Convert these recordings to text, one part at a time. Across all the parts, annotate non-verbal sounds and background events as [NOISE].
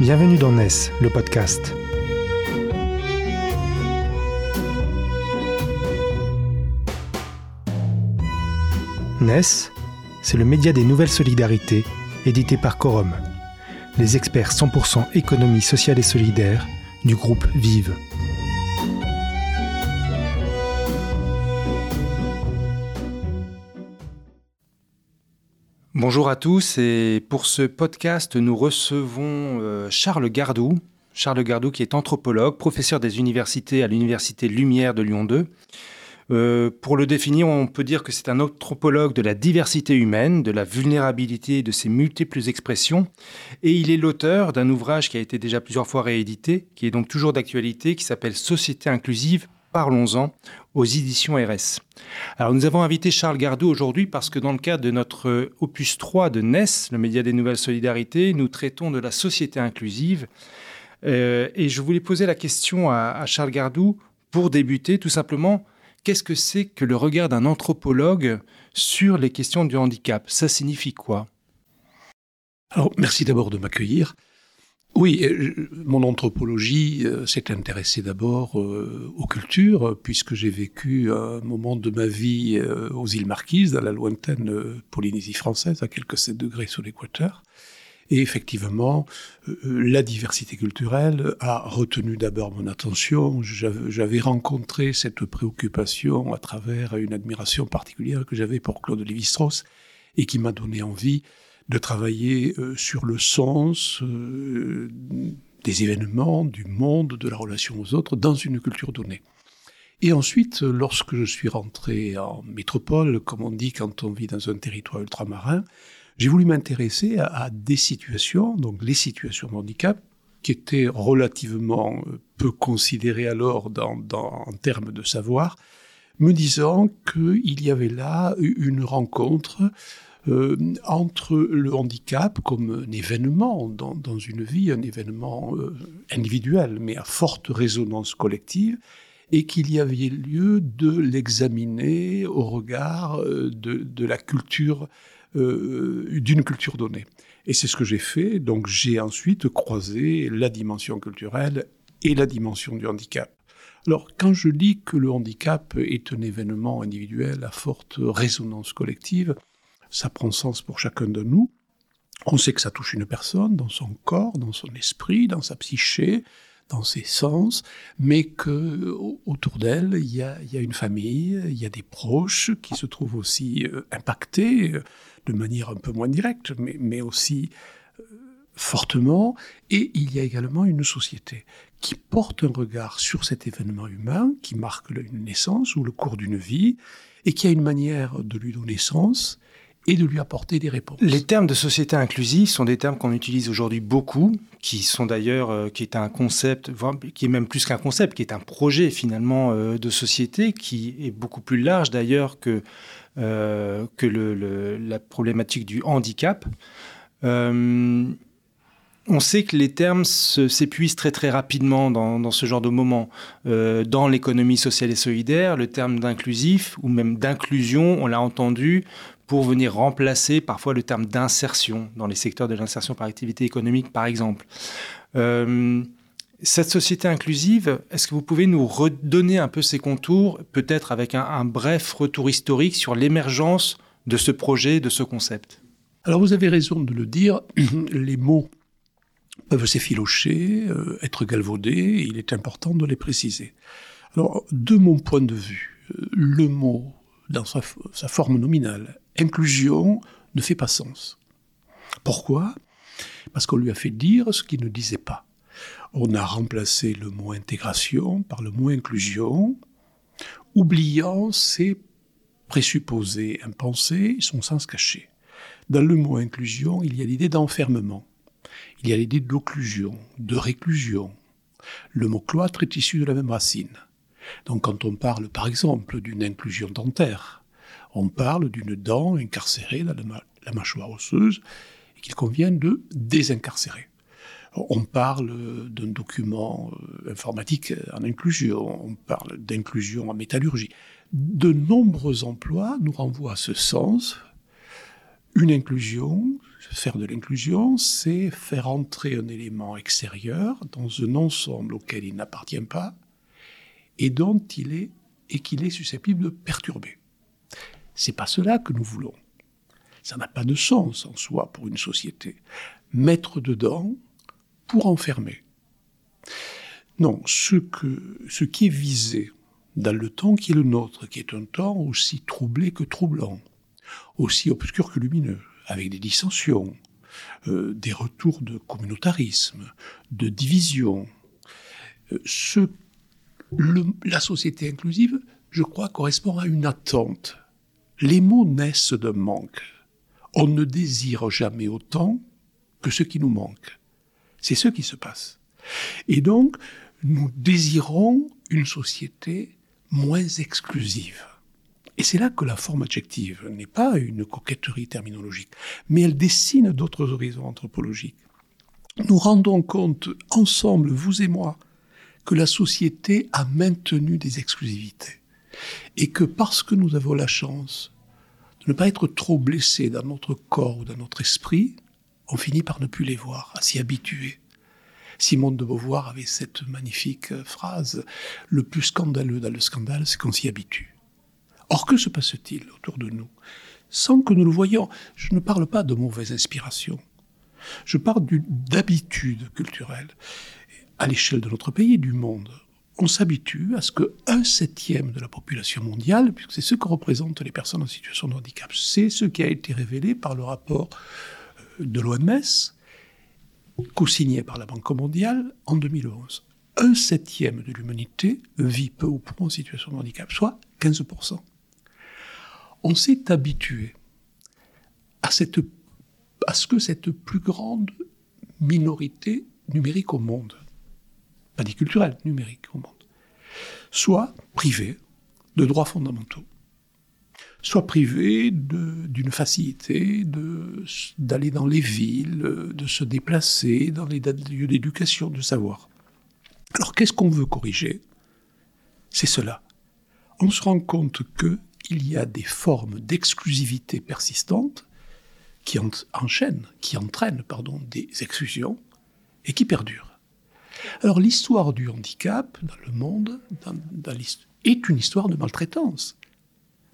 Bienvenue dans NES, le podcast. NES, c'est le média des nouvelles solidarités, édité par Corum, les experts 100% économie sociale et solidaire du groupe Vive. Bonjour à tous et pour ce podcast, nous recevons euh, Charles Gardou. Charles Gardou qui est anthropologue, professeur des universités à l'Université Lumière de Lyon 2. Euh, pour le définir, on peut dire que c'est un anthropologue de la diversité humaine, de la vulnérabilité de ses multiples expressions. Et il est l'auteur d'un ouvrage qui a été déjà plusieurs fois réédité, qui est donc toujours d'actualité, qui s'appelle Société inclusive, parlons-en, aux éditions RS. Alors nous avons invité Charles Gardou aujourd'hui parce que dans le cadre de notre opus 3 de NES, le média des nouvelles solidarités, nous traitons de la société inclusive. Euh, et je voulais poser la question à, Charles Gardou pour débuter tout simplement, qu'est-ce que c'est que le regard d'un anthropologue sur les questions du handicap? Ça signifie quoi? Alors merci d'abord de m'accueillir. Oui, euh, mon anthropologie euh, s'est intéressée d'abord euh, aux cultures, puisque j'ai vécu un moment de ma vie aux îles Marquises, dans la lointaine Polynésie française, à quelques 7 degrés sous l'équateur. Et effectivement, la diversité culturelle a retenu d'abord mon attention. J'avais rencontré cette préoccupation à travers une admiration particulière que j'avais pour Claude Lévi-Strauss et qui m'a donné envie de travailler euh, sur le sens euh, des événements, du monde, de la relation aux autres dans une culture donnée. Et ensuite, lorsque je suis rentré en métropole, comme on dit quand on vit dans un territoire ultramarin, j'ai voulu m'intéresser à, des situations, donc les situations de handicap, qui étaient relativement euh, peu considérées alors dans, en termes de savoir, me disant qu'il y avait là une rencontre euh, entre le handicap comme un événement dans, une vie, un événement euh, individuel, mais à forte résonance collective, et qu'il y avait lieu de l'examiner au regard euh, de la culture, d'une culture donnée. Et c'est ce que j'ai fait, donc j'ai ensuite croisé la dimension culturelle et la dimension du handicap. Alors, quand je dis que le handicap est un événement individuel à forte résonance collective, ça prend sens pour chacun de nous. On sait que ça touche une personne dans son corps, dans son esprit, dans sa psyché, dans ses sens, mais que autour d'elle, il y, a, une famille, il y a des proches qui se trouvent aussi euh, impactés euh, de manière un peu moins directe, mais, aussi euh, fortement, et il y a également une société qui porte un regard sur cet événement humain, qui marque une naissance ou le cours d'une vie, et qui a une manière de lui donner sens, et de lui apporter des réponses. Les termes de société inclusive sont des termes qu'on utilise aujourd'hui beaucoup, qui sont d'ailleurs, euh, qui est un concept, qui est même plus qu'un concept, qui est un projet finalement euh, de société, qui est beaucoup plus large d'ailleurs que, euh, que la problématique du handicap. on sait que les termes s'épuisent très très rapidement dans, dans, ce genre de moment. dans l'économie sociale et solidaire, le terme d'inclusif ou même d'inclusion, on l'a entendu pour venir remplacer parfois le terme d'insertion dans les secteurs de l'insertion par activité économique, par exemple. Euh, cette société inclusive, est-ce que vous pouvez nous redonner un peu ses contours, peut-être avec un, bref retour historique sur l'émergence de ce projet, de ce concept? Alors vous avez raison de le dire, [CLEARS THROAT] les mots peuvent s'effilocher, euh, être galvaudés, il est important de les préciser. Alors, de mon point de vue, euh, le mot, dans sa forme nominale, inclusion ne fait pas sens. Pourquoi? Parce qu'on lui a fait dire ce qu'il ne disait pas. On a remplacé le mot intégration par le mot inclusion, oubliant ses présupposés impensés, son sens caché. Dans le mot inclusion, il y a l'idée d'enfermement, il y a l'idée d'occlusion, de réclusion. Le mot cloître est issu de la même racine. Donc quand on parle par exemple d'une inclusion dentaire, on parle d'une dent incarcérée dans la, mâchoire osseuse et qu'il convient de désincarcérer. On parle d'un document euh, informatique en inclusion, on parle d'inclusion en métallurgie. De nombreux emplois nous renvoient à ce sens, Une inclusion, faire de l'inclusion, c'est faire entrer un élément extérieur dans un ensemble auquel il n'appartient pas et dont il est et qu'il est susceptible de perturber. C'est pas cela que nous voulons. Ça n'a pas de sens en soi pour une société. Mettre dedans pour enfermer. Non, ce, qui est visé dans le temps qui est le nôtre, qui est un temps aussi troublé que troublant, aussi obscur que lumineux, avec des dissensions, euh, des retours de communautarisme, de division. Euh, la société inclusive, je crois, correspond à une attente. Les mots naissent d'un manque. On ne désire jamais autant que ce qui nous manque. C'est ce qui se passe. Et donc, nous désirons une société moins exclusive. Et c'est là que la forme adjective n'est pas une coquetterie terminologique, mais elle dessine d'autres horizons anthropologiques. Nous rendons compte ensemble, vous et moi, que la société a maintenu des exclusivités. Et que parce que nous avons la chance de ne pas être trop blessés dans notre corps ou dans notre esprit, on finit par ne plus les voir, à s'y habituer. Simone de Beauvoir avait cette magnifique phrase Le plus scandaleux dans le scandale, c'est qu'on s'y habitue. Or, que se passe-t-il autour de nous? Sans que nous le voyions, je ne parle pas de mauvaise inspiration. Je parle d'habitude culturelle. À l'échelle de notre pays et du monde, on s'habitue à ce que un septième de la population mondiale, puisque c'est ce que représentent les personnes en situation de handicap, c'est ce qui a été révélé par le rapport euh, de l'OMS, co-signé par la Banque mondiale en 2011. Un septième de l'humanité vit peu ou prou en situation de handicap, soit 15% on s'est habitué à, cette, à ce que cette plus grande minorité numérique au monde, pas dit culturelle, numérique au monde, soit privée de droits fondamentaux, soit privée d'une facilité d'aller dans les villes, de se déplacer dans les lieux d'éducation, de savoir. Alors qu'est-ce qu'on veut corriger? C'est cela. On se rend compte que il y a des formes d'exclusivité persistantes qui enchaînent, qui entraînent pardon, des exclusions et qui perdurent. Alors l'histoire du handicap dans le monde est une histoire de maltraitance.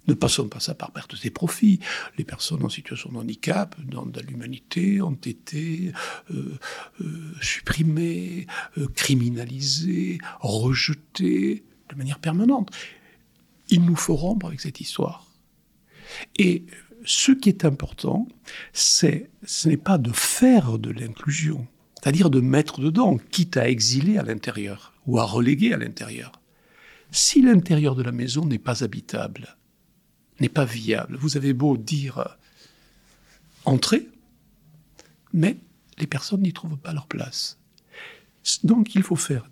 Ne passons pas ça par perte des profits. Les personnes en situation de handicap dans, l'humanité ont été euh, euh, supprimées, euh, criminalisées, rejetées de manière permanente il nous faut rompre avec cette histoire. Et ce qui est important, c'est, ce n'est pas de faire de l'inclusion, c'est-à-dire de mettre dedans, quitte à exiler à l'intérieur ou à reléguer à l'intérieur. Si l'intérieur de la maison n'est pas habitable, n'est pas viable, vous avez beau dire euh, entrez, mais les personnes n'y trouvent pas leur place. Donc il faut faire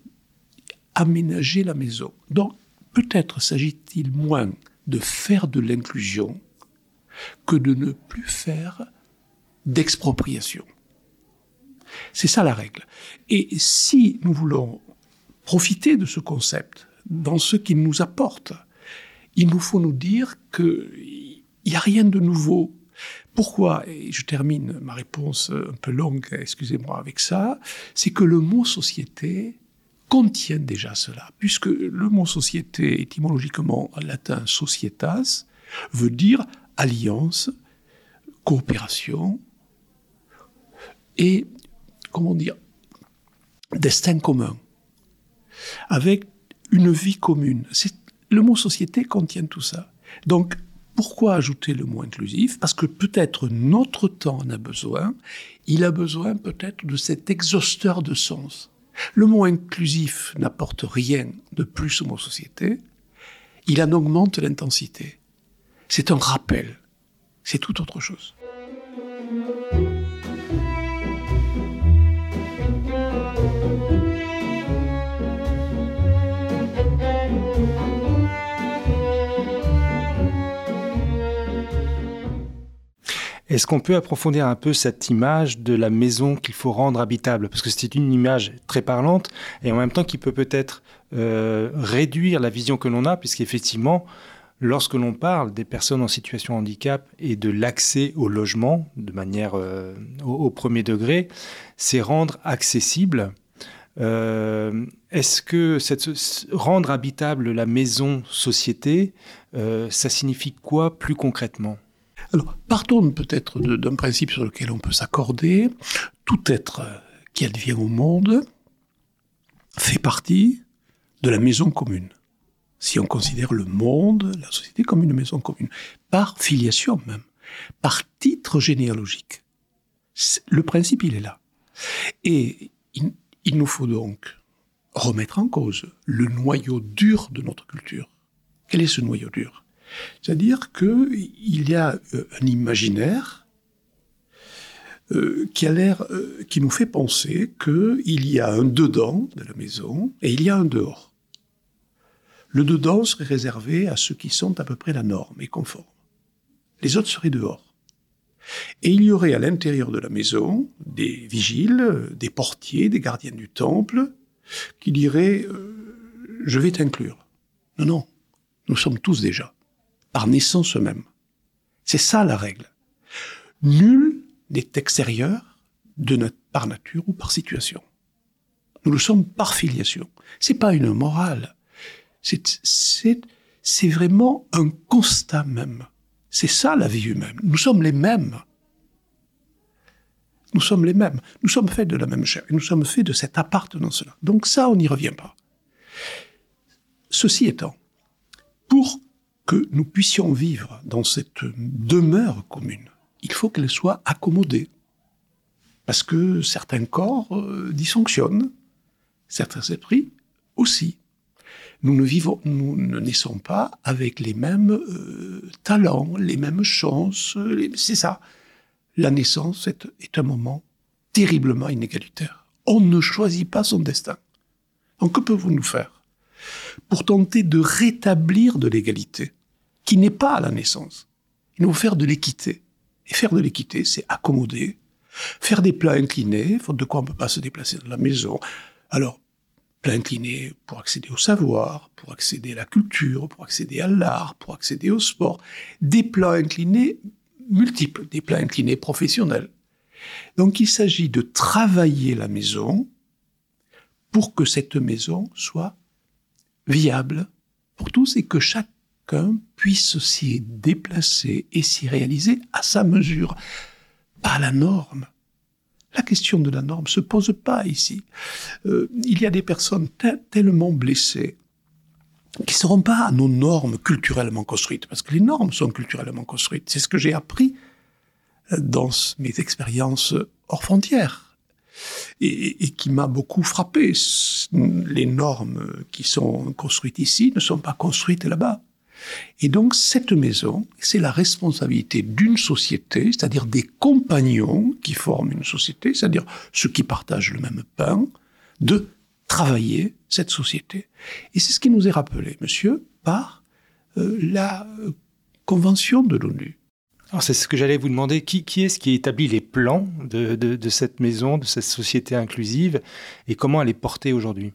aménager la maison. Donc Peut-être s'agit-il moins de faire de l'inclusion que de ne plus faire d'expropriation. C'est ça la règle. Et si nous voulons profiter de ce concept dans ce qu'il nous apporte, il nous faut nous dire qu'il n'y a rien de nouveau. Pourquoi Et je termine ma réponse un peu longue, excusez-moi avec ça, c'est que le mot société contiennent déjà cela, puisque le mot société, étymologiquement en latin societas, veut dire alliance, coopération et, comment dire, destin commun, avec une vie commune. Le mot société contient tout ça. Donc, pourquoi ajouter le mot inclusif? Parce que peut-être notre temps en a besoin, il a besoin peut-être de cet exhausteur de sens le mot inclusif n'apporte rien de plus au mot société, il en augmente l'intensité. C'est un rappel, c'est tout autre chose. Est-ce qu'on peut approfondir un peu cette image de la maison qu'il faut rendre habitable? Parce que c'est une image très parlante et en même temps qui peut peut-être euh, réduire la vision que l'on a, puisqu'effectivement, lorsque l'on parle des personnes en situation de handicap et de l'accès au logement de manière euh, au, premier degré, c'est rendre accessible. Euh, est-ce que rendre habitable la maison société, ça signifie quoi plus concrètement? Alors, partons peut-être d'un principe sur lequel on peut s'accorder. Tout être qui advient au monde fait partie de la maison commune si on considère le monde, la société comme une maison commune, par filiation même, par titre généalogique. Le principe, il est là. Et il, nous faut donc remettre en cause le noyau dur de notre culture. Quel est ce noyau dur? C'est-à-dire qu'il y a euh, un imaginaire euh, euh, qui nous fait penser qu'il y a un dedans de la maison et il y a un dehors. Le dedans serait réservé à ceux qui sont à peu près la norme et conformes. Les autres seraient dehors. Et il y aurait à l'intérieur de la maison des vigiles, des portiers, des gardiens du temple, qui diraient Je vais t'inclure. Non, non, nous sommes tous déjà, par naissance même. C'est ça la règle. Nul n'est extérieur de par nature ou par situation. Nous le sommes par filiation. C'est pas une morale. C'est vraiment un constat même. C'est ça la vie humaine. Nous sommes les mêmes. Nous sommes les mêmes. Nous sommes faits de la même chair. nous sommes faits de cette appartenance-là. Donc ça, on n'y revient pas. Ceci étant, pour que nous puissions vivre dans cette demeure commune, il faut qu'elle soit accommodée. Parce que certains corps euh, dysfonctionnent, certains esprits aussi nous ne vivons, nous ne naissons pas avec les mêmes euh, talents, les mêmes chances. C'est ça. La naissance est, est, un moment terriblement inégalitaire. On ne choisit pas son destin. Donc que pouvons-nous faire pour tenter de rétablir de l'égalité, qui n'est pas à la naissance Il nous faut faire de l'équité. Et faire de l'équité, c'est accommoder, faire des plats inclinés, faute de quoi on ne peut pas se déplacer dans la maison. Alors, incliné pour accéder au savoir, pour accéder à la culture, pour accéder à l'art, pour accéder au sport. Des plans inclinés multiples, des plans inclinés professionnels. Donc il s'agit de travailler la maison pour que cette maison soit viable pour tous et que chacun puisse s'y déplacer et s'y réaliser à sa mesure, pas la norme. La question de la norme se pose pas ici. Euh, il y a des personnes tellement blessées qui ne seront pas à nos normes culturellement construites, parce que les normes sont culturellement construites. C'est ce que j'ai appris euh, dans mes expériences hors frontières et, et qui m'a beaucoup frappé. Les normes qui sont construites ici ne sont pas construites là-bas. Et donc cette maison, c'est la responsabilité d'une société, c'est-à-dire des compagnons qui forment une société, c'est-à-dire ceux qui partagent le même pain, de travailler cette société. Et c'est ce qui nous est rappelé, monsieur, par euh, la euh, Convention de l'ONU. Alors c'est ce que j'allais vous demander. Qui, est-ce qui établit les plans de, de cette maison, de cette société inclusive, et comment elle est portée aujourd'hui?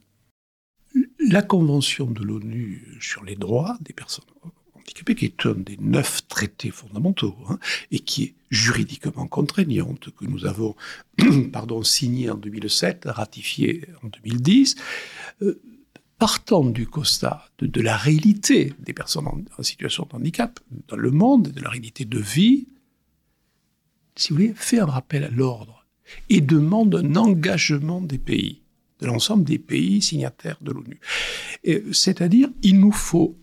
La Convention de l'ONU sur les droits des personnes handicapées, qui est un des neuf traités fondamentaux, hein, et qui est juridiquement contraignante, que nous avons [CLEARS THROAT] pardon, signé en 2007, ratifié en 2010, euh, partant du constat de, la réalité des personnes en, situation de handicap dans le monde, de la réalité de vie, si vous voulez, fait un rappel à l'ordre et demande un engagement des pays de l'ensemble des pays signataires de l'ONU. C'est-à-dire, il nous faut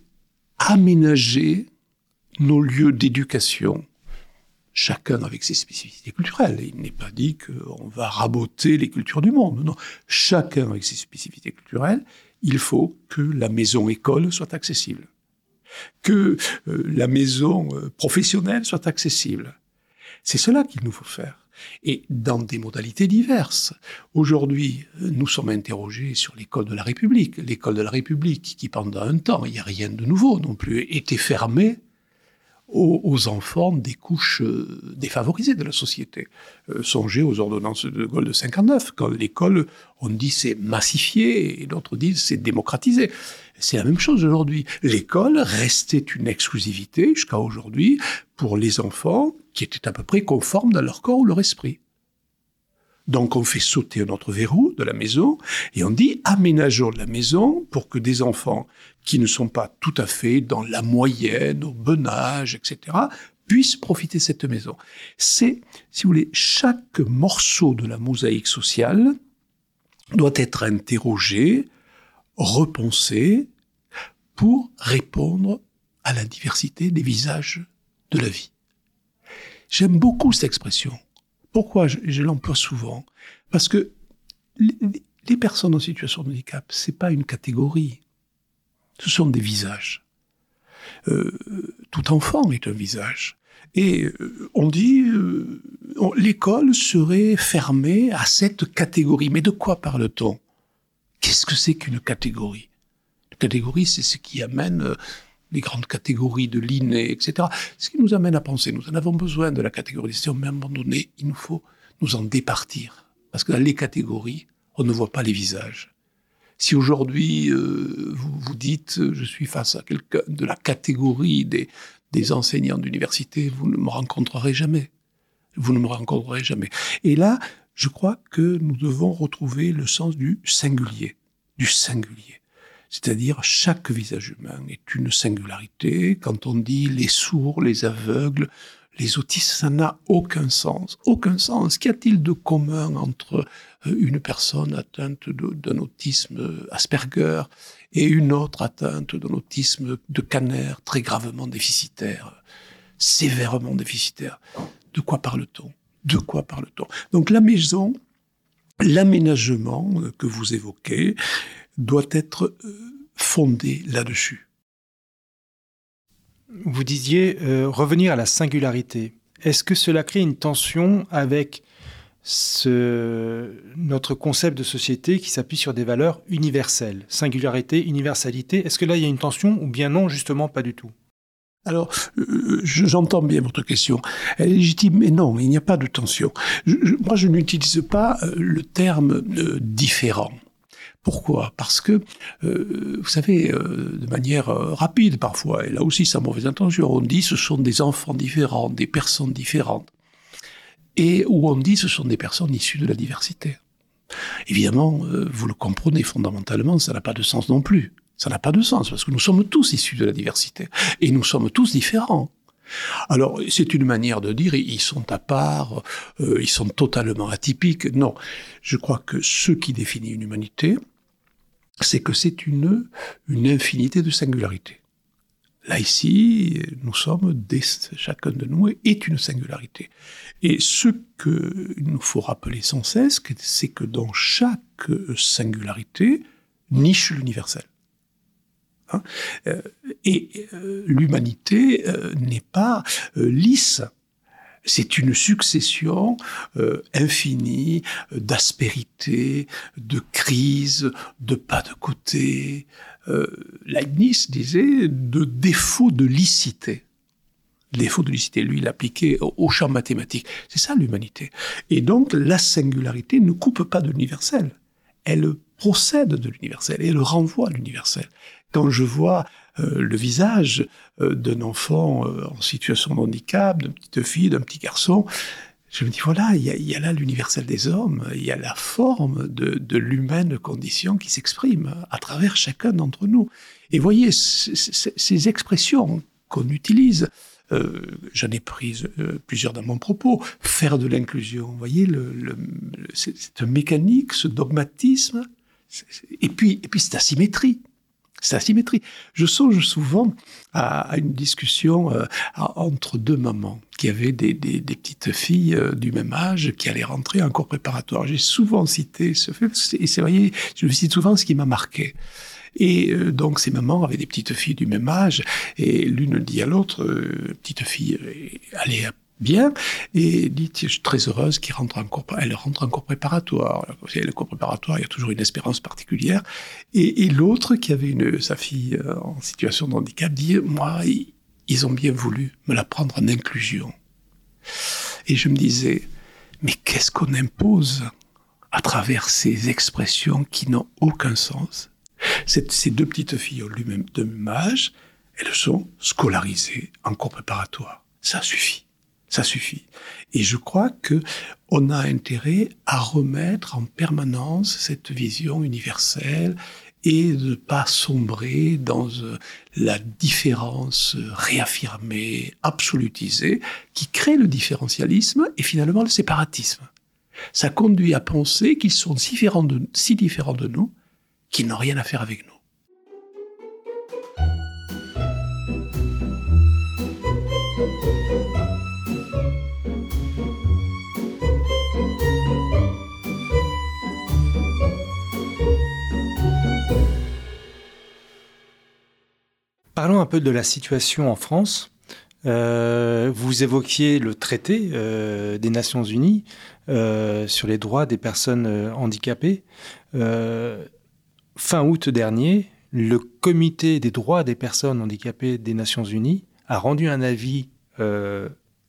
aménager nos lieux d'éducation, chacun avec ses spécificités culturelles. Il n'est pas dit qu'on va raboter les cultures du monde. Non, chacun avec ses spécificités culturelles. Il faut que la maison école soit accessible, que euh, la maison euh, professionnelle soit accessible. C'est cela qu'il nous faut faire et dans des modalités diverses. Aujourd'hui, nous sommes interrogés sur l'école de la République. L'école de la République qui, pendant un temps, il n'y a rien de nouveau non plus, était fermée aux, enfants des couches euh, défavorisées de la société. Euh, songez aux ordonnances de Gaulle de 59, quand l'école, on dit c'est massifié et d'autres disent c'est démocratisé. C'est la même chose aujourd'hui. L'école restait une exclusivité jusqu'à aujourd'hui pour les enfants qui étaient à peu près conformes dans leur corps ou leur esprit. Donc on fait sauter notre verrou de la maison et on dit aménageons la maison pour que des enfants qui ne sont pas tout à fait dans la moyenne, au bon âge, etc., puissent profiter de cette maison. C'est, si vous voulez, chaque morceau de la mosaïque sociale doit être interrogé, repensé, pour répondre à la diversité des visages de la vie. J'aime beaucoup cette expression. Pourquoi je, l'emploie souvent? Parce que les, personnes en situation de handicap, c'est pas une catégorie. Ce sont des visages. Euh, tout enfant est un visage. Et euh, on dit, euh, l'école serait fermée à cette catégorie. Mais de quoi parle-t-on? Qu'est-ce que c'est qu'une catégorie? Une catégorie, c'est ce qui amène les grandes catégories de l'inné, etc. Ce qui nous amène à penser, nous en avons besoin de la catégorisation, mais à un moment donné, il nous faut nous en départir. Parce que dans les catégories, on ne voit pas les visages. Si aujourd'hui, euh, vous vous dites, je suis face à quelqu'un de la catégorie des, des enseignants d'université, vous ne me rencontrerez jamais. Vous ne me rencontrerez jamais. Et là, je crois que nous devons retrouver le sens du singulier, du singulier. C'est-à-dire chaque visage humain est une singularité. Quand on dit les sourds, les aveugles, les autistes, ça n'a aucun sens. Aucun sens. Qu'y a-t-il de commun entre euh, une personne atteinte d'un autisme Asperger et une autre atteinte d'un autisme de Kanner très gravement déficitaire, sévèrement déficitaire? De quoi parle-t-on? De quoi parle-t-on? Donc la maison, l'aménagement que vous évoquez, doit être euh, fondé là-dessus. Vous disiez euh, revenir à la singularité. Est-ce que cela crée une tension avec ce, notre concept de société qui s'appuie sur des valeurs universelles? Singularité, universalité, est-ce que là il y a une tension ou bien non, justement pas du tout? Alors, euh, j'entends bien votre question. Elle est légitime, mais non, il n'y a pas de tension. moi, je n'utilise pas le terme différent. Pourquoi? Parce que, euh, vous savez, euh, de manière euh, rapide parfois, et là aussi sans mauvaise intention, on dit ce sont des enfants différents, des personnes différentes. Et où on dit ce sont des personnes issues de la diversité. Évidemment, vous le comprenez fondamentalement, ça n'a pas de sens non plus. Ça n'a pas de sens parce que nous sommes tous issus de la diversité et nous sommes tous différents. Alors, c'est une manière de dire, ils sont à part, ils sont totalement atypiques. Non, je crois que ce qui définit une humanité, c'est que c'est une, une infinité de singularités. Là, ici, nous sommes, des, chacun de nous est une singularité. Et ce que nous faut rappeler sans cesse, c'est que dans chaque singularité niche l'universel. Hein? Euh, et euh, l'humanité euh, n'est pas lisse c'est une succession euh, infinie d'aspérités, de crises, de pas de côté. Euh, Leibniz disait de défauts de licité. Défaut de licité, lui, il appliquait au, champ mathématique. C'est ça l'humanité. Et donc, la singularité ne coupe pas de l'universel. Elle procède de l'universel et elle renvoie à l'universel. Quand je vois euh, le visage euh, d'un enfant euh, en situation de handicap, d'une petite fille, d'un petit garçon, je me dis, voilà, il y a, là l'universel des hommes, il y a la forme de, l'humaine condition qui s'exprime à travers chacun d'entre nous. Et voyez, ces expressions qu'on utilise, j'en ai prise plusieurs dans mon propos, faire de l'inclusion, vous voyez, cette mécanique, ce dogmatisme, et puis, et puis cette asymétrie. C'est asymétrie. Je songe souvent à, une discussion euh, entre deux mamans qui avaient des, petites filles euh, du même âge qui allaient rentrer en cours préparatoire. J'ai souvent cité ce fait, et c'est vrai, je cite souvent ce qui m'a marqué. Et euh, donc ces mamans avaient des petites filles du même âge, et l'une dit à l'autre, petite fille, allez bien et dit je suis très heureuse qu'il rentre en cours elle rentre en cours préparatoire le cours préparatoire il y a toujours une espérance particulière et, l'autre qui avait une sa fille euh, en situation de handicap dit moi il, ils ont bien voulu me l'apprendre en inclusion. Et je me disais, mais qu'est-ce qu'on impose à travers ces expressions qui n'ont aucun sens? Ces deux petites filles au même, de même âge, elles sont scolarisées en cours préparatoire. Ça suffit. Ça suffit. Et je crois que on a intérêt à remettre en permanence cette vision universelle et de ne pas sombrer dans euh, la différence réaffirmée, absolutisée, qui crée le différentialisme et finalement le séparatisme. Ça conduit à penser qu'ils sont si différents de, si différents de nous qu'ils n'ont rien à faire avec nous. Parlons un peu de la situation en France. Euh, vous évoquiez le traité euh, des Nations Unies euh, sur les droits des personnes handicapées. fin août dernier, le Comité des droits des personnes handicapées des Nations Unies a rendu un avis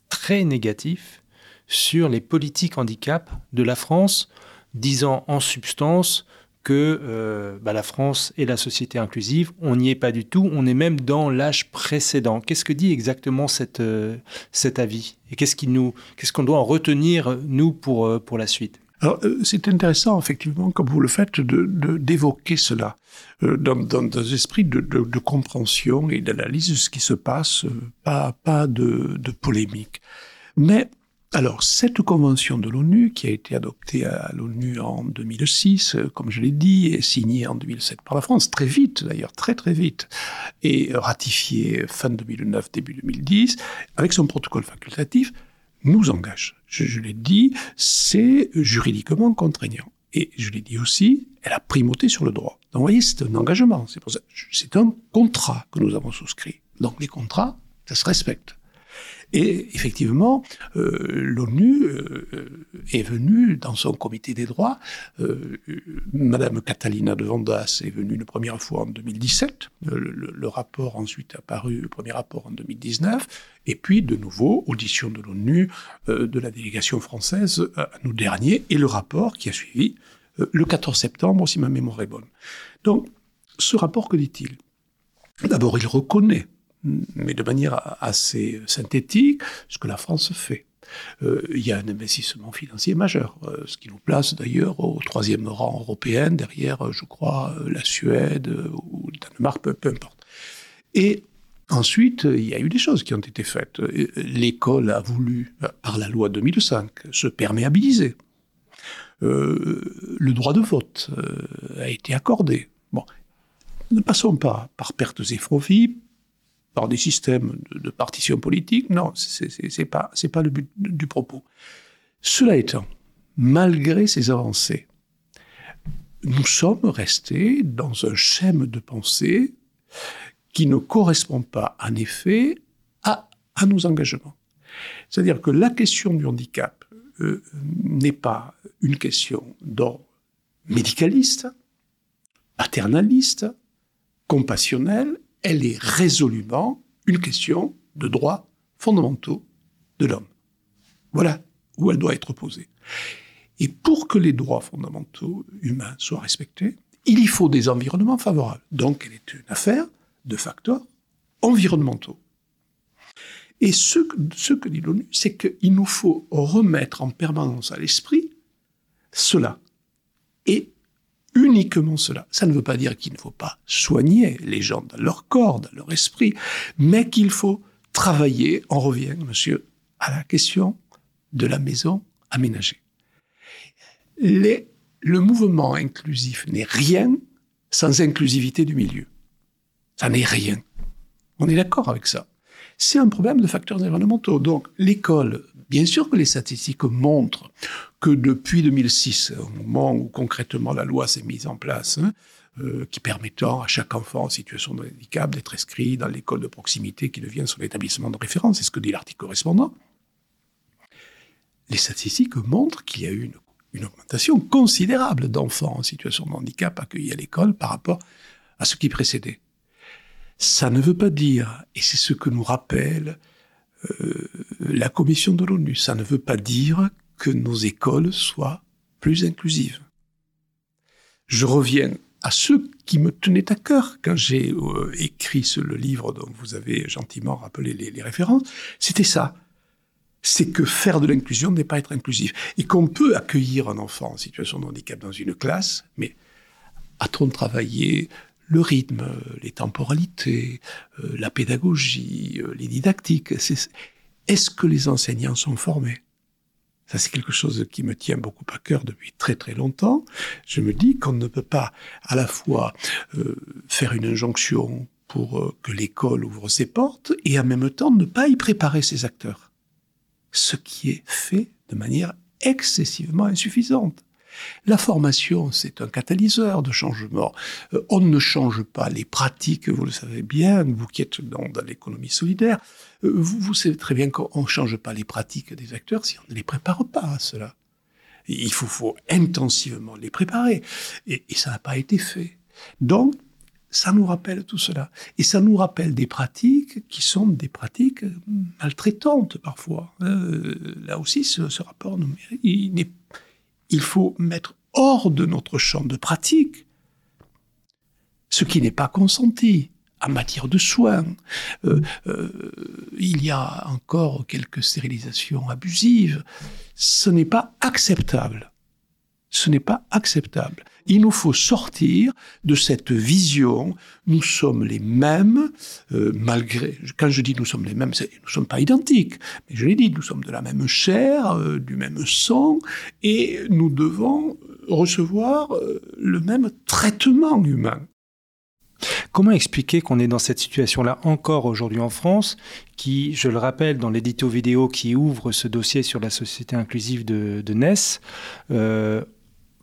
très négatif sur les politiques handicap de la France, disant en substance que euh, bah, la France et la société inclusive, on n'y est pas du tout, on est même dans l'âge précédent. Qu'est-ce que dit exactement euh, cet avis? Et qu'est-ce qu'on doit en retenir, nous, pour, euh, pour la suite? Alors, c'est intéressant, effectivement, comme vous le faites, d'évoquer de, d'évoquer cela dans, dans, dans, un esprit de, de compréhension et d'analyse de ce qui se passe, pas, pas de, de polémique. Mais alors, cette convention de l'ONU, qui a été adoptée à l'ONU en 2006, euh, comme je l'ai dit, et signée en 2007 par la France, très vite d'ailleurs, très très vite, et ratifiée fin 2009, début 2010, avec son protocole facultatif, nous engage. Je, l'ai dit, c'est juridiquement contraignant. Et je l'ai dit aussi, elle a primauté sur le droit. Donc vous voyez, c'est un engagement. C'est c'est un contrat que nous avons souscrit. Donc les contrats, ça se respecte. Et effectivement, euh, l'ONU euh, est venue dans son comité des droits. Euh, Madame Catalina de Vandas est venue une première fois en 2017. Le, rapport ensuite apparu, le premier rapport en 2019. Et puis, de nouveau, audition de l'ONU, de la délégation française à nous dernier, et le rapport qui a suivi le 14 septembre, si ma mémoire est bonne. Donc, ce rapport, que dit-il? D'abord, il reconnaît mais de manière assez synthétique, ce que la France fait. Euh, il y a un investissement financier majeur, euh, ce qui nous place d'ailleurs au troisième rang européen, derrière, je crois, la Suède ou le Danemark, peu, importe. Et ensuite, il y a eu des choses qui ont été faites. L'école a voulu, par la loi 2005, se perméabiliser. Euh, le droit de vote a été accordé. Bon, ne passons pas par pertes et profits, par des systèmes de, partition politique. Non, c'est pas pas le but du propos. Cela étant, malgré ces avancées, nous sommes restés dans un schème de pensée qui ne correspond pas, en effet, à, à nos engagements. C'est-à-dire que la question du handicap euh, n'est pas une question d'ordre médicaliste, paternaliste, compassionnel, elle est résolument une question de droits fondamentaux de l'homme. Voilà où elle doit être posée. Et pour que les droits fondamentaux humains soient respectés, il y faut des environnements favorables. Donc elle est une affaire de facteurs environnementaux. Et ce, que dit l'ONU, c'est qu'il nous faut remettre en permanence à l'esprit cela. Et uniquement cela. Ça ne veut pas dire qu'il ne faut pas soigner les gens dans leur corps, dans leur esprit, mais qu'il faut travailler, on revient, monsieur, à la question de la maison aménagée. le mouvement inclusif n'est rien sans inclusivité du milieu. Ça n'est rien. On est d'accord avec ça. C'est un problème de facteurs environnementaux. Donc, l'école Bien sûr que les statistiques montrent que depuis 2006, au moment où concrètement la loi s'est mise en place, hein, euh, qui permettant à chaque enfant en situation de handicap d'être inscrit dans l'école de proximité qui devient son établissement de référence, c'est ce que dit l'article correspondant, les statistiques montrent qu'il y a eu une, une augmentation considérable d'enfants en situation de handicap accueillis à l'école par rapport à ce qui précédait. Ça ne veut pas dire, et c'est ce que nous rappelle euh, la Commission de l'ONU, ça ne veut pas dire que nos écoles soient plus inclusives. Je reviens à ce qui me tenait à cœur quand j'ai euh, écrit le livre dont vous avez gentiment rappelé les, les références, c'était ça. C'est que faire de l'inclusion n'est pas être inclusif. Et qu'on peut accueillir un enfant en situation de handicap dans une classe, mais a-t-on travaillé le rythme, les temporalités, euh, la pédagogie, euh, les didactiques Est-ce que les enseignants sont formés? Ça, c'est quelque chose qui me tient beaucoup à cœur depuis très très longtemps. Je me dis qu'on ne peut pas à la fois euh, faire une injonction pour euh, que l'école ouvre ses portes et en même temps ne pas y préparer ses acteurs. Ce qui est fait de manière excessivement insuffisante. La formation, c'est un catalyseur de changement. Euh, on ne change pas les pratiques, vous le savez bien, vous qui êtes dans, l'économie solidaire, euh, vous, savez très bien qu'on ne change pas les pratiques des acteurs si on ne les prépare pas à cela. Il faut, intensivement les préparer. Et, ça n'a pas été fait. Donc, ça nous rappelle tout cela. Et ça nous rappelle des pratiques qui sont des pratiques maltraitantes parfois. Euh, là aussi, ce, ce rapport il n'est il faut mettre hors de notre champ de pratique ce qui n'est pas consenti en matière de soins. Euh, euh, il y a encore quelques stérilisations abusives. Ce n'est pas acceptable. Ce n'est pas acceptable. Il nous faut sortir de cette vision. Nous sommes les mêmes, euh, malgré. Quand je dis nous sommes les mêmes, nous ne sommes pas identiques. Mais je l'ai dit, nous sommes de la même chair, euh, du même sang, et nous devons recevoir euh, le même traitement humain. Comment expliquer qu'on est dans cette situation-là encore aujourd'hui en France, qui, je le rappelle, dans l'édito vidéo qui ouvre ce dossier sur la société inclusive de, de NES,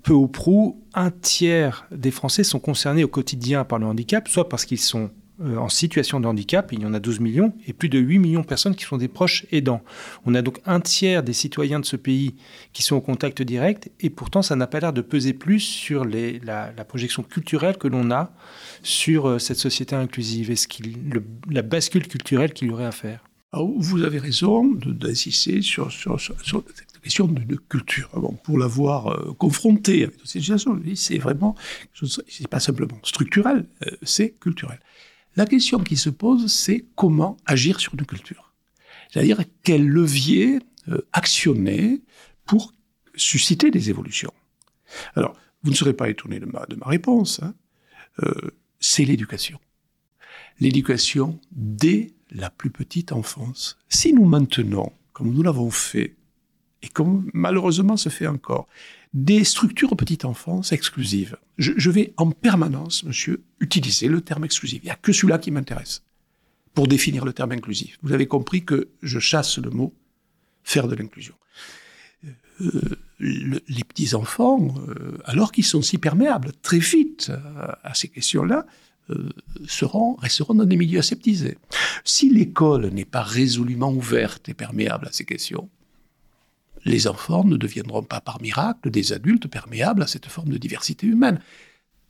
peu ou prou, un tiers des Français sont concernés au quotidien par le handicap, soit parce qu'ils sont euh, en situation de handicap, il y en a 12 millions, et plus de 8 millions de personnes qui sont des proches aidants. On a donc un tiers des citoyens de ce pays qui sont au contact direct, et pourtant ça n'a pas l'air de peser plus sur la, projection culturelle que l'on a sur euh, cette société inclusive, et ce la bascule culturelle qu'il y aurait à faire? vous avez raison d'insister sur, sur, sur, sur question de, culture. Bon, pour l'avoir euh, confronté avec toutes ces c'est vraiment, c'est pas simplement structurel, euh, c'est culturel. La question qui se pose, c'est comment agir sur une culture. C'est-à-dire quel levier euh, actionner pour susciter des évolutions. Alors, vous ne serez pas étonné de ma, réponse. Hein. c'est l'éducation. L'éducation dès la plus petite enfance. Si nous maintenons, comme nous l'avons fait et comme malheureusement se fait encore, des structures petite enfance exclusives. Je, vais en permanence, monsieur, utiliser le terme exclusif. Il n'y a que celui-là qui m'intéresse pour définir le terme inclusif. Vous avez compris que je chasse le mot faire de l'inclusion. Euh, les petits-enfants, euh, alors qu'ils sont si perméables très vite à, ces questions-là, euh, seront, resteront dans des milieux aseptisés. Si l'école n'est pas résolument ouverte et perméable à ces questions, les enfants ne deviendront pas par miracle des adultes perméables à cette forme de diversité humaine.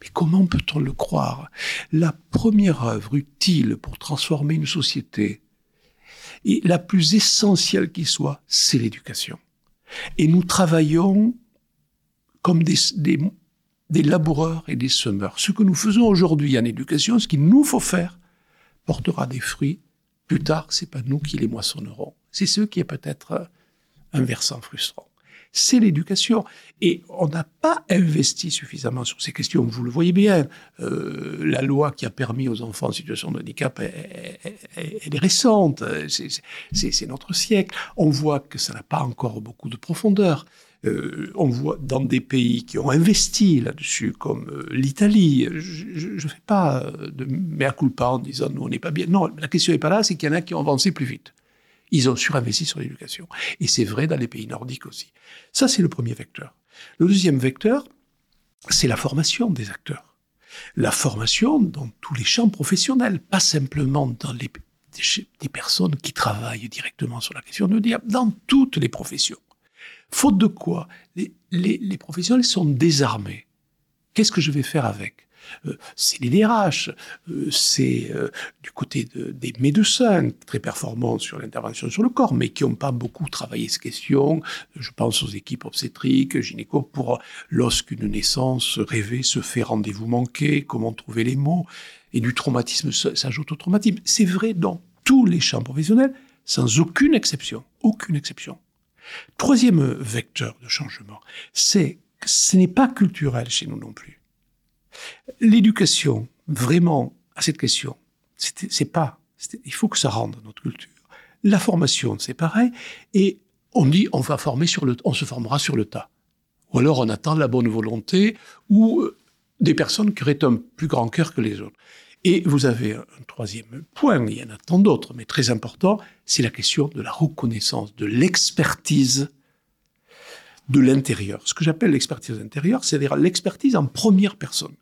Mais comment peut-on le croire? La première œuvre utile pour transformer une société, et la plus essentielle qui soit, c'est l'éducation. Et nous travaillons comme des, des, laboureurs et des semeurs. Ce que nous faisons aujourd'hui en éducation, ce qu'il nous faut faire, portera des fruits. Plus tard, c'est pas nous qui les moissonnerons. C'est ce qui peut-être un versant frustrant. C'est l'éducation. Et on n'a pas investi suffisamment sur ces questions. Vous le voyez bien, euh, la loi qui a permis aux enfants en situation de handicap, elle, est récente. C'est notre siècle. On voit que ça n'a pas encore beaucoup de profondeur. Euh, on voit dans des pays qui ont investi là-dessus, comme euh, l'Italie, je ne fais pas de mea culpa en disant nous on n'est pas bien. Non, la question n'est pas là, c'est qu'il y en a qui ont avancé plus vite. Ils ont surinvesti sur l'éducation. Et c'est vrai dans les pays nordiques aussi. Ça, c'est le premier vecteur. Le deuxième vecteur, c'est la formation des acteurs. La formation dans tous les champs professionnels, pas simplement dans les des personnes qui travaillent directement sur la question de dire dans toutes les professions. Faute de quoi, les, professionnels sont désarmés. Qu'est-ce que je vais faire avec? C'est les DRH, euh, c'est euh, du côté des médecins très performants sur l'intervention sur le corps, mais qui n'ont pas beaucoup travaillé ces questions. Je pense aux équipes obstétriques, gynéco, pour lorsqu'une naissance rêvée se fait rendez-vous manqué, comment trouver les mots, et du traumatisme s'ajoute au traumatisme. C'est vrai dans tous les champs professionnels, sans aucune exception, aucune exception. Troisième vecteur de changement, c'est que ce n'est pas culturel chez nous non plus. L'éducation, vraiment, à cette question, c'est pas, il faut que ça rende notre culture. La formation, c'est pareil. Et on dit, on va former sur le, on se formera sur le tas. Ou alors on attend la bonne volonté ou euh, des personnes qui auraient un plus grand cœur que les autres. Et vous avez un troisième point, il y en a tant d'autres, mais très important, c'est la question de la reconnaissance, de l'expertise de l'intérieur. Ce que j'appelle l'expertise intérieure, c'est-à-dire l'expertise en première personne.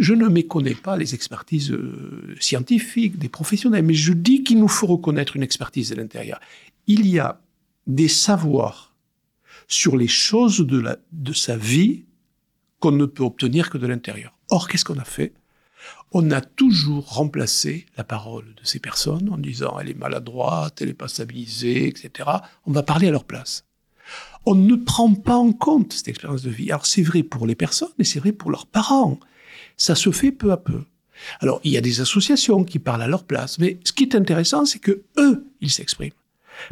Je ne méconnais pas les expertises euh, scientifiques, des professionnels, mais je dis qu'il nous faut reconnaître une expertise de l'intérieur. Il y a des savoirs sur les choses de, la, de sa vie qu'on ne peut obtenir que de l'intérieur. Or, qu'est-ce qu'on a fait? On a toujours remplacé la parole de ces personnes en disant elle est maladroite, elle n'est pas stabilisée, etc. On va parler à leur place. On ne prend pas en compte cette expérience de vie. Alors c'est vrai pour les personnes et c'est vrai pour leurs parents. Ça se fait peu à peu. Alors il y a des associations qui parlent à leur place, mais ce qui est intéressant, c'est que eux, ils s'expriment.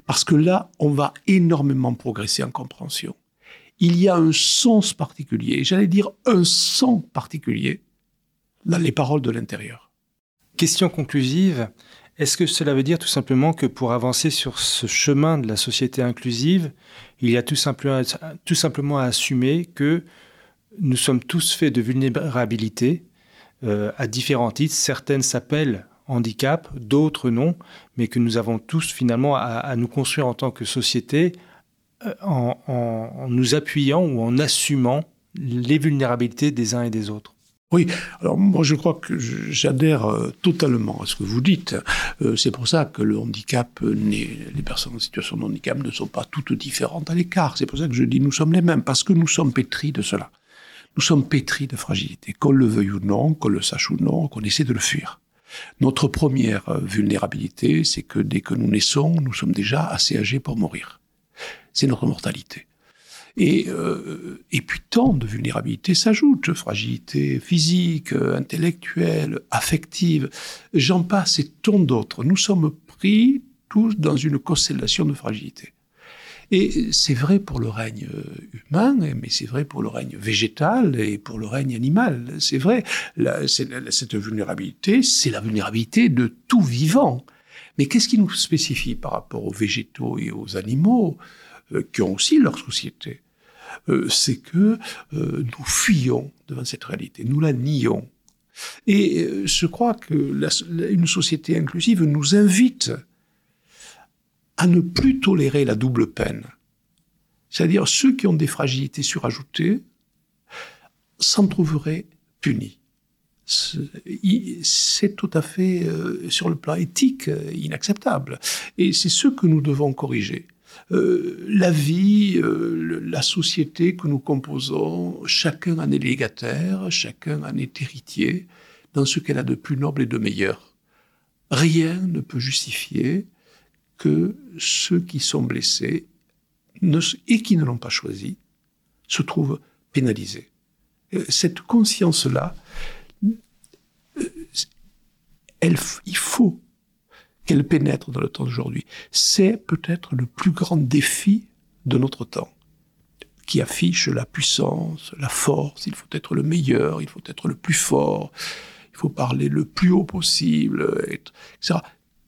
Parce que là, on va énormément progresser en compréhension. Il y a un sens particulier, j'allais dire un son particulier, les paroles de l'intérieur. Question conclusive. Est-ce que cela veut dire tout simplement que pour avancer sur ce chemin de la société inclusive, il y a tout simplement, tout simplement à assumer que nous sommes tous faits de vulnérabilité euh, à différents titres. Certaines s'appellent handicap, d'autres non, mais que nous avons tous finalement à, nous construire en tant que société euh, en nous appuyant ou en assumant les vulnérabilités des uns et des autres. Oui, alors moi je crois que j'adhère euh, totalement à ce que vous dites. Euh, c'est pour ça que le handicap, les personnes en situation de handicap ne sont pas toutes différentes à l'écart. C'est pour ça que je dis nous sommes les mêmes, parce que nous sommes pétris de cela. Nous sommes pétris de fragilité, qu'on le veuille ou non, qu'on le sache ou non, qu'on essaie de le fuir. Notre première euh, vulnérabilité, c'est que dès que nous naissons, nous sommes déjà assez âgés pour mourir. C'est notre mortalité. Et, euh, et puis tant de vulnérabilités s'ajoutent, fragilité physique, intellectuelle, affective, j'en passe et tant d'autres. Nous sommes pris tous dans une constellation de fragilité. Et c'est vrai pour le règne humain, mais c'est vrai pour le règne végétal et pour le règne animal. C'est vrai, cette vulnérabilité, c'est la vulnérabilité de tout vivant. Mais qu'est-ce qui nous spécifie par rapport aux végétaux et aux animaux, euh, qui ont aussi leur société? Euh, c'est que euh, nous fuyons devant cette réalité, nous la nions. Et euh, je crois que une société inclusive nous invite à ne plus tolérer la double peine. C'est-à-dire ceux qui ont des fragilités surajoutées s'en trouveraient punis. C'est tout à fait, sur le plan éthique, inacceptable. Et c'est ce que nous devons corriger. Euh, la vie, euh, la société que nous composons, chacun en est légataire, chacun en est héritier dans ce qu'elle a de plus noble et de meilleur. Rien ne peut justifier que ceux qui sont blessés et qui ne l'ont pas choisi se trouvent pénalisés. Euh, cette conscience-là, il faut qu'elle pénètre dans le temps d'aujourd'hui. C'est peut-être le plus grand défi de notre temps, qui affiche la puissance, la force, il faut être le meilleur, il faut être le plus fort, il faut parler le plus haut possible, etc.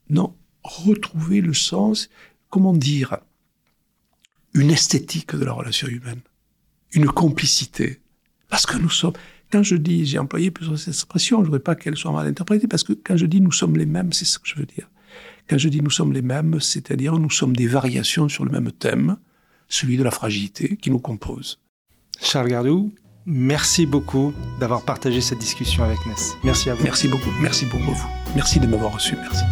Non, retrouver le sens, comment dire, une esthétique de la relation humaine, une complicité. Parce que nous sommes, quand je dis, j'ai employé plusieurs expressions, je ne voudrais pas qu'elles soient mal interprétées, parce que quand je dis nous sommes les mêmes, c'est ce que je veux dire. Quand je dis nous sommes les mêmes, c'est-à-dire nous sommes des variations sur le même thème, celui de la fragilité qui nous compose. Charles Gardou, merci beaucoup d'avoir partagé cette discussion avec Ness. Merci à vous. Merci beaucoup. Merci beaucoup à vous. Merci de m'avoir reçu. Merci.